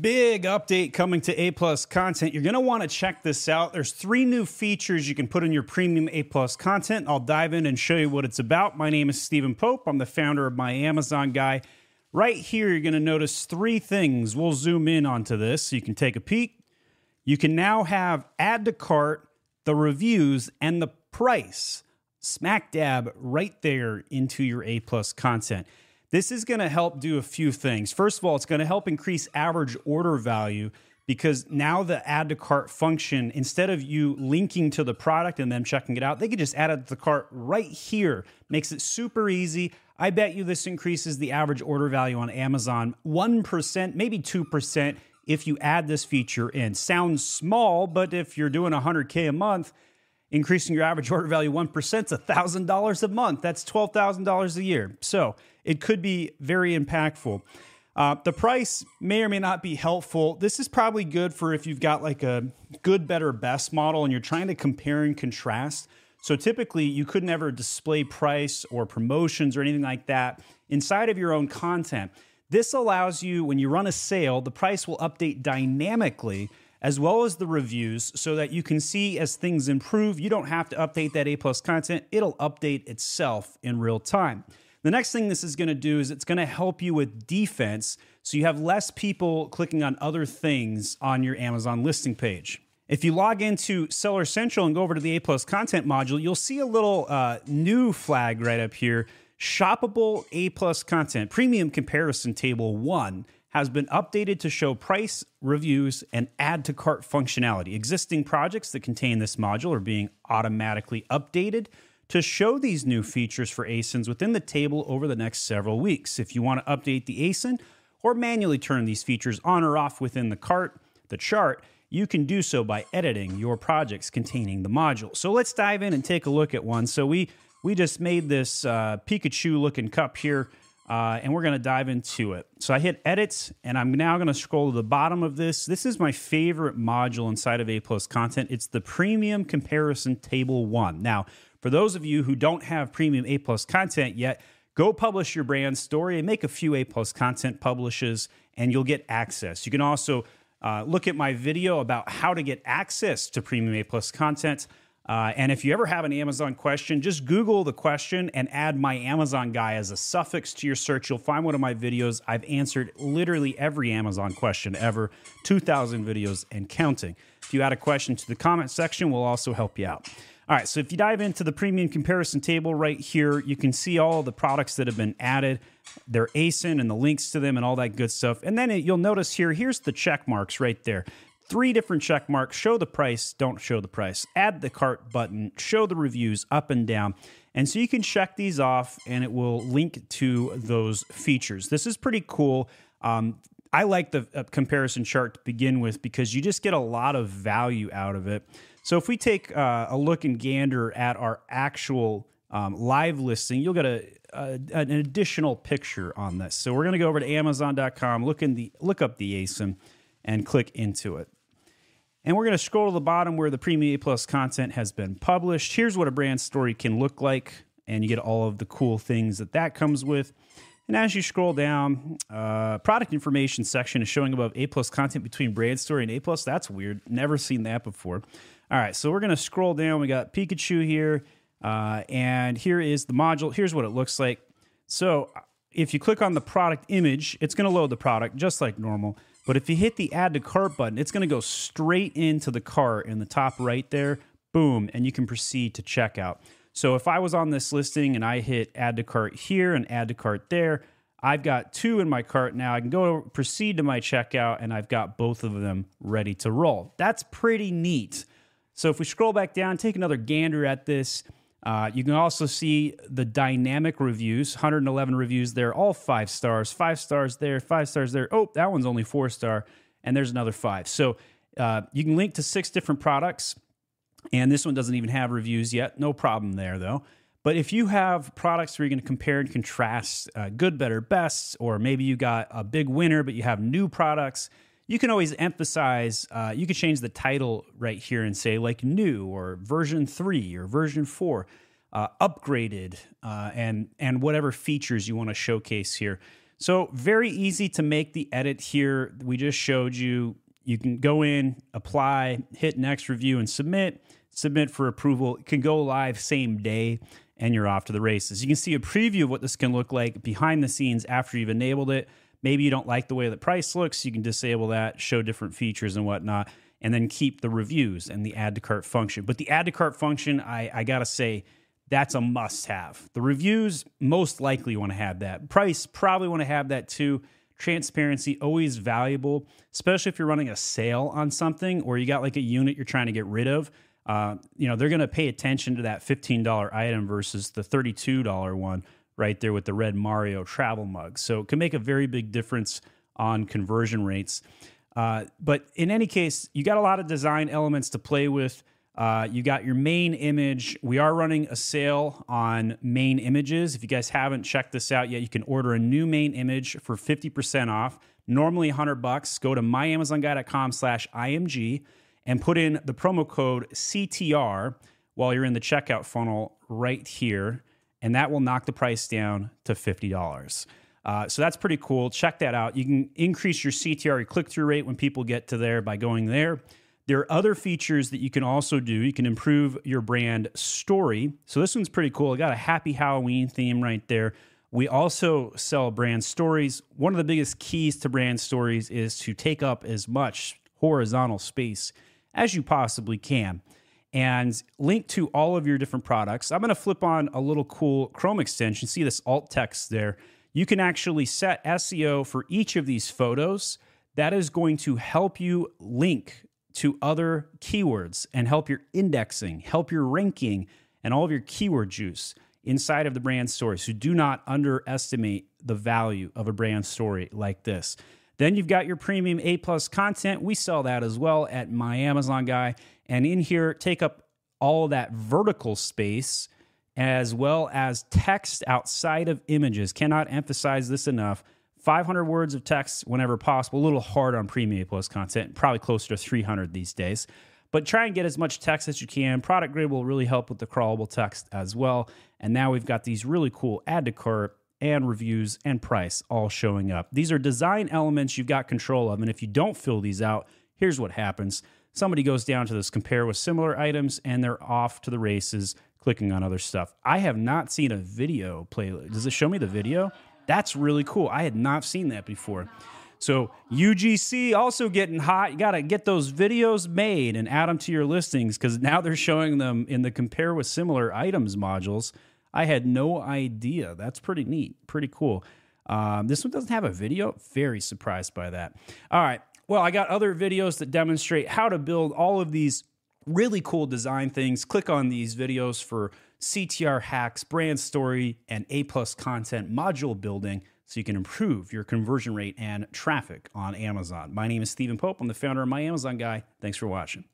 Big update coming to A Plus content. You're going to want to check this out. There's three new features you can put in your premium A Plus content. I'll dive in and show you what it's about. My name is Steven Pope. I'm the founder of My Amazon Guy. Right here, you're going to notice three things. We'll zoom in onto this so you can take a peek. You can now have add to cart, the reviews, and the price smack dab right there into your A Plus content. This is going to help do a few things. First of all, it's going to help increase average order value because now the add to cart function, instead of you linking to the product and them checking it out, they can just add it to the cart right here. Makes it super easy. I bet you this increases the average order value on Amazon 1%, maybe 2% if you add this feature in. Sounds small, but if you're doing 100K a month, increasing your average order value 1% is $1,000 a month. That's $12,000 a year. So it could be very impactful. Uh, the price may or may not be helpful. This is probably good for if you've got like a good, better, best model and you're trying to compare and contrast. So typically, you could never display price or promotions or anything like that inside of your own content. This allows you, when you run a sale, the price will update dynamically as well as the reviews so that you can see as things improve. You don't have to update that A plus content, it'll update itself in real time. The next thing this is going to do is it's going to help you with defense so you have less people clicking on other things on your Amazon listing page. If you log into Seller Central and go over to the A Plus content module, you'll see a little uh, new flag right up here shoppable A Plus content, premium comparison table one has been updated to show price, reviews, and add to cart functionality. Existing projects that contain this module are being automatically updated to show these new features for ASINs within the table over the next several weeks. If you want to update the ASIN or manually turn these features on or off within the cart, the chart, you can do so by editing your projects containing the module. So let's dive in and take a look at one. So we we just made this uh, Pikachu looking cup here uh, and we're to dive into it. So I hit edit, and I'm now to scroll to the bottom of this. This is my favorite module inside of A Plus content. It's the Premium Comparison Table 1. Now, for those of you who don't have Premium A Plus content yet, go publish your brand story and make a few A Plus content publishes, and you'll get access. You can also uh, look at my video about how to get access to Premium A Plus content. Uh, and if you ever have an Amazon question, just Google the question and add my Amazon guy as a suffix to your search. You'll find one of my videos. I've answered literally every Amazon question ever, 2,000 videos and counting. If you add a question to the comment section, we'll also help you out. All right, so if you dive into the premium comparison table right here, you can see all the products that have been added, their ASIN and the links to them and all that good stuff. And then it, you'll notice here, here's the check marks right there three different check marks show the price, don't show the price, add the cart button, show the reviews up and down. And so you can check these off and it will link to those features. This is pretty cool. Um, I like the uh, comparison chart to begin with because you just get a lot of value out of it. So if we take uh, a look and gander at our actual um, live listing, you'll get a, a, an additional picture on this. So we're going to go over to Amazon.com, look in the look up the ASIN, and click into it. And we're going to scroll to the bottom where the Premium A Plus content has been published. Here's what a brand story can look like, and you get all of the cool things that that comes with. And as you scroll down, uh, product information section is showing above A plus content between brand story and A plus. That's weird. Never seen that before. All right, so we're going to scroll down. We got Pikachu here, uh, and here is the module. Here's what it looks like. So if you click on the product image, it's going to load the product just like normal. But if you hit the add to cart button, it's going to go straight into the cart in the top right there. Boom. And you can proceed to checkout. So if I was on this listing and I hit add to cart here and add to cart there, I've got two in my cart now. I can go proceed to my checkout and I've got both of them ready to roll. That's pretty neat. So if we scroll back down, take another gander at this, uh, you can also see the dynamic reviews 111 reviews there, all five stars, five stars there, five stars there. Oh, that one's only four star, and there's another five. So uh, you can link to six different products, and this one doesn't even have reviews yet. No problem there, though. But if you have products where you're going to compare and contrast uh, good, better, best, or maybe you got a big winner, but you have new products, you can always emphasize, uh, you could change the title right here and say like new or version three or version four, uh, upgraded, uh, and, and whatever features you want to showcase here. So, very easy to make the edit here. We just showed you. You can go in, apply, hit next review, and submit. Submit for approval. It can go live same day, and you're off to the races. You can see a preview of what this can look like behind the scenes after you've enabled it. Maybe you don't like the way the price looks. You can disable that, show different features and whatnot, and then keep the reviews and the add to cart function. But the add to cart function, I, I gotta say, that's a must have. The reviews most likely want to have that. Price probably want to have that too. Transparency always valuable, especially if you're running a sale on something or you got like a unit you're trying to get rid of. Uh, you know, they're going to pay attention to that $15 item versus the $32 one right there with the red Mario travel mug. So it can make a very big difference on conversion rates. Uh, but in any case, you got a lot of design elements to play with. Uh, you got your main image. We are running a sale on main images. If you guys haven't checked this out yet, you can order a new main image for 50% off. Normally 100 bucks. Go to myamazonguy.com slash IMG and put in the promo code CTR while you're in the checkout funnel right here. And that will knock the price down to $50. Uh, so that's pretty cool. Check that out. You can increase your CTR, click through rate when people get to there by going there. There are other features that you can also do. You can improve your brand story. So this one's pretty cool. I got a happy Halloween theme right there. We also sell brand stories. One of the biggest keys to brand stories is to take up as much horizontal space as you possibly can and link to all of your different products. I'm going to flip on a little cool Chrome extension. See this alt text there. You can actually set SEO for each of these photos. That is going to help you link to other keywords and help your indexing, help your ranking, and all of your keyword juice inside of the brand story. So do not underestimate the value of a brand story like this. Then you've got your premium A plus content. We sell that as well at my Amazon guy. And in here, take up all that vertical space as well as text outside of images. Cannot emphasize this enough. 500 words of text whenever possible. A little hard on Premium A Plus content, probably closer to 300 these days. But try and get as much text as you can. Product Grid will really help with the crawlable text as well. And now we've got these really cool add to cart and reviews and price all showing up. These are design elements you've got control of. And if you don't fill these out, here's what happens somebody goes down to this compare with similar items and they're off to the races clicking on other stuff. I have not seen a video playlist. Does it show me the video? That's really cool. I had not seen that before. So UGC also getting hot. You got to get those videos made and add them to your listings because now they're showing them in the compare with similar items modules. I had no idea. That's pretty neat, pretty cool. Um, this one doesn't have a video. Very surprised by that. All right. Well, I got other videos that demonstrate how to build all of these really cool design things. Click on these videos for CTR hacks, brand story, and A plus content module building so you can improve your conversion rate and traffic on Amazon. My name is Steven Pope. I'm the founder of My Amazon Guy. Thanks for watching.